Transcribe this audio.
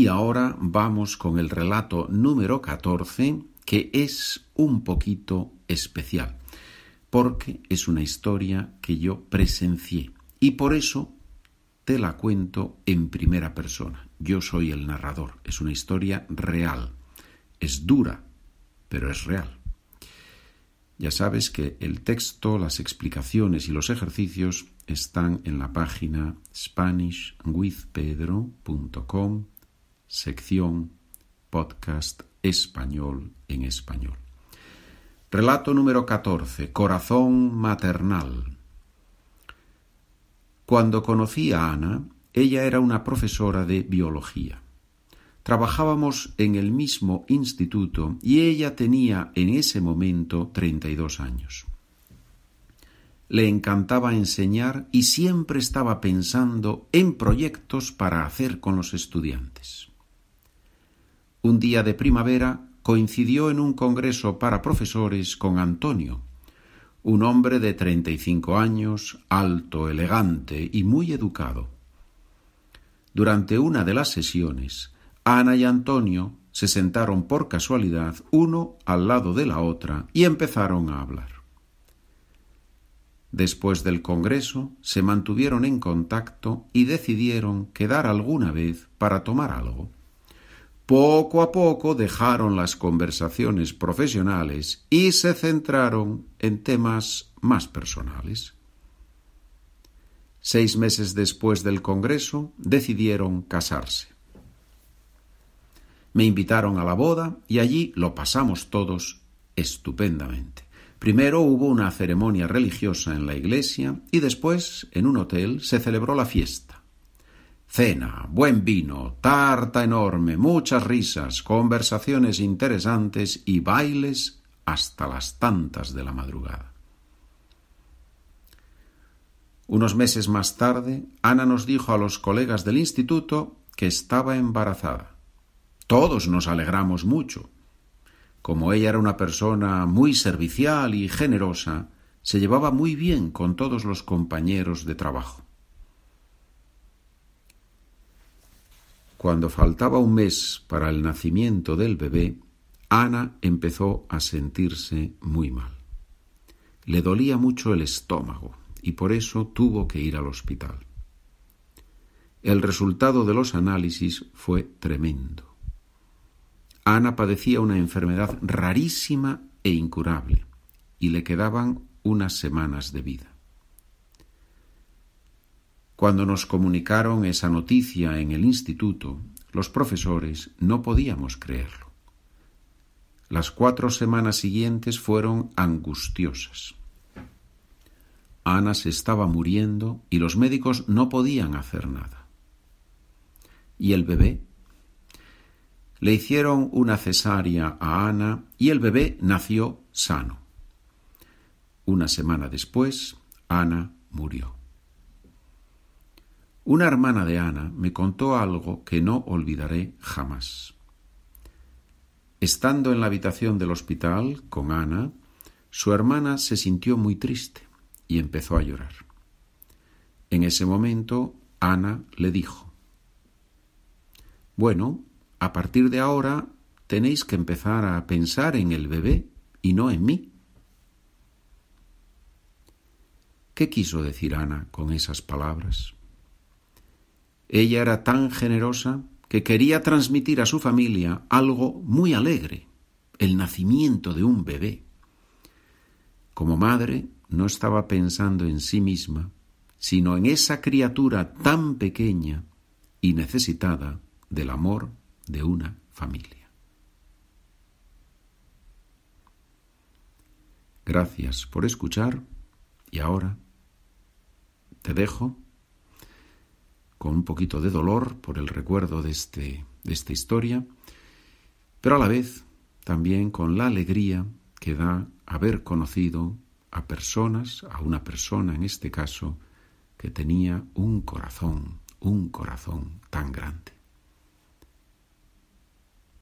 Y ahora vamos con el relato número 14, que es un poquito especial, porque es una historia que yo presencié y por eso te la cuento en primera persona. Yo soy el narrador, es una historia real, es dura, pero es real. Ya sabes que el texto, las explicaciones y los ejercicios están en la página SpanishWithPedro.com, sección podcast español en español. Relato número 14. Corazón maternal. Cuando conocí a Ana, ella era una profesora de biología. Trabajábamos en el mismo instituto y ella tenía en ese momento treinta y dos años. Le encantaba enseñar y siempre estaba pensando en proyectos para hacer con los estudiantes. Un día de primavera coincidió en un congreso para profesores con Antonio, un hombre de treinta y cinco años, alto, elegante y muy educado. Durante una de las sesiones, Ana y Antonio se sentaron por casualidad uno al lado de la otra y empezaron a hablar. Después del Congreso se mantuvieron en contacto y decidieron quedar alguna vez para tomar algo. Poco a poco dejaron las conversaciones profesionales y se centraron en temas más personales. Seis meses después del Congreso decidieron casarse. Me invitaron a la boda y allí lo pasamos todos estupendamente. Primero hubo una ceremonia religiosa en la iglesia y después, en un hotel, se celebró la fiesta. Cena, buen vino, tarta enorme, muchas risas, conversaciones interesantes y bailes hasta las tantas de la madrugada. Unos meses más tarde, Ana nos dijo a los colegas del instituto que estaba embarazada. Todos nos alegramos mucho. Como ella era una persona muy servicial y generosa, se llevaba muy bien con todos los compañeros de trabajo. Cuando faltaba un mes para el nacimiento del bebé, Ana empezó a sentirse muy mal. Le dolía mucho el estómago y por eso tuvo que ir al hospital. El resultado de los análisis fue tremendo. Ana padecía una enfermedad rarísima e incurable y le quedaban unas semanas de vida. Cuando nos comunicaron esa noticia en el instituto, los profesores no podíamos creerlo. Las cuatro semanas siguientes fueron angustiosas. Ana se estaba muriendo y los médicos no podían hacer nada. ¿Y el bebé? Le hicieron una cesárea a Ana y el bebé nació sano. Una semana después, Ana murió. Una hermana de Ana me contó algo que no olvidaré jamás. Estando en la habitación del hospital con Ana, su hermana se sintió muy triste y empezó a llorar. En ese momento, Ana le dijo, Bueno, a partir de ahora tenéis que empezar a pensar en el bebé y no en mí. ¿Qué quiso decir Ana con esas palabras? Ella era tan generosa que quería transmitir a su familia algo muy alegre, el nacimiento de un bebé. Como madre no estaba pensando en sí misma, sino en esa criatura tan pequeña y necesitada del amor de una familia. Gracias por escuchar y ahora te dejo con un poquito de dolor por el recuerdo de, este, de esta historia, pero a la vez también con la alegría que da haber conocido a personas, a una persona en este caso, que tenía un corazón, un corazón tan grande.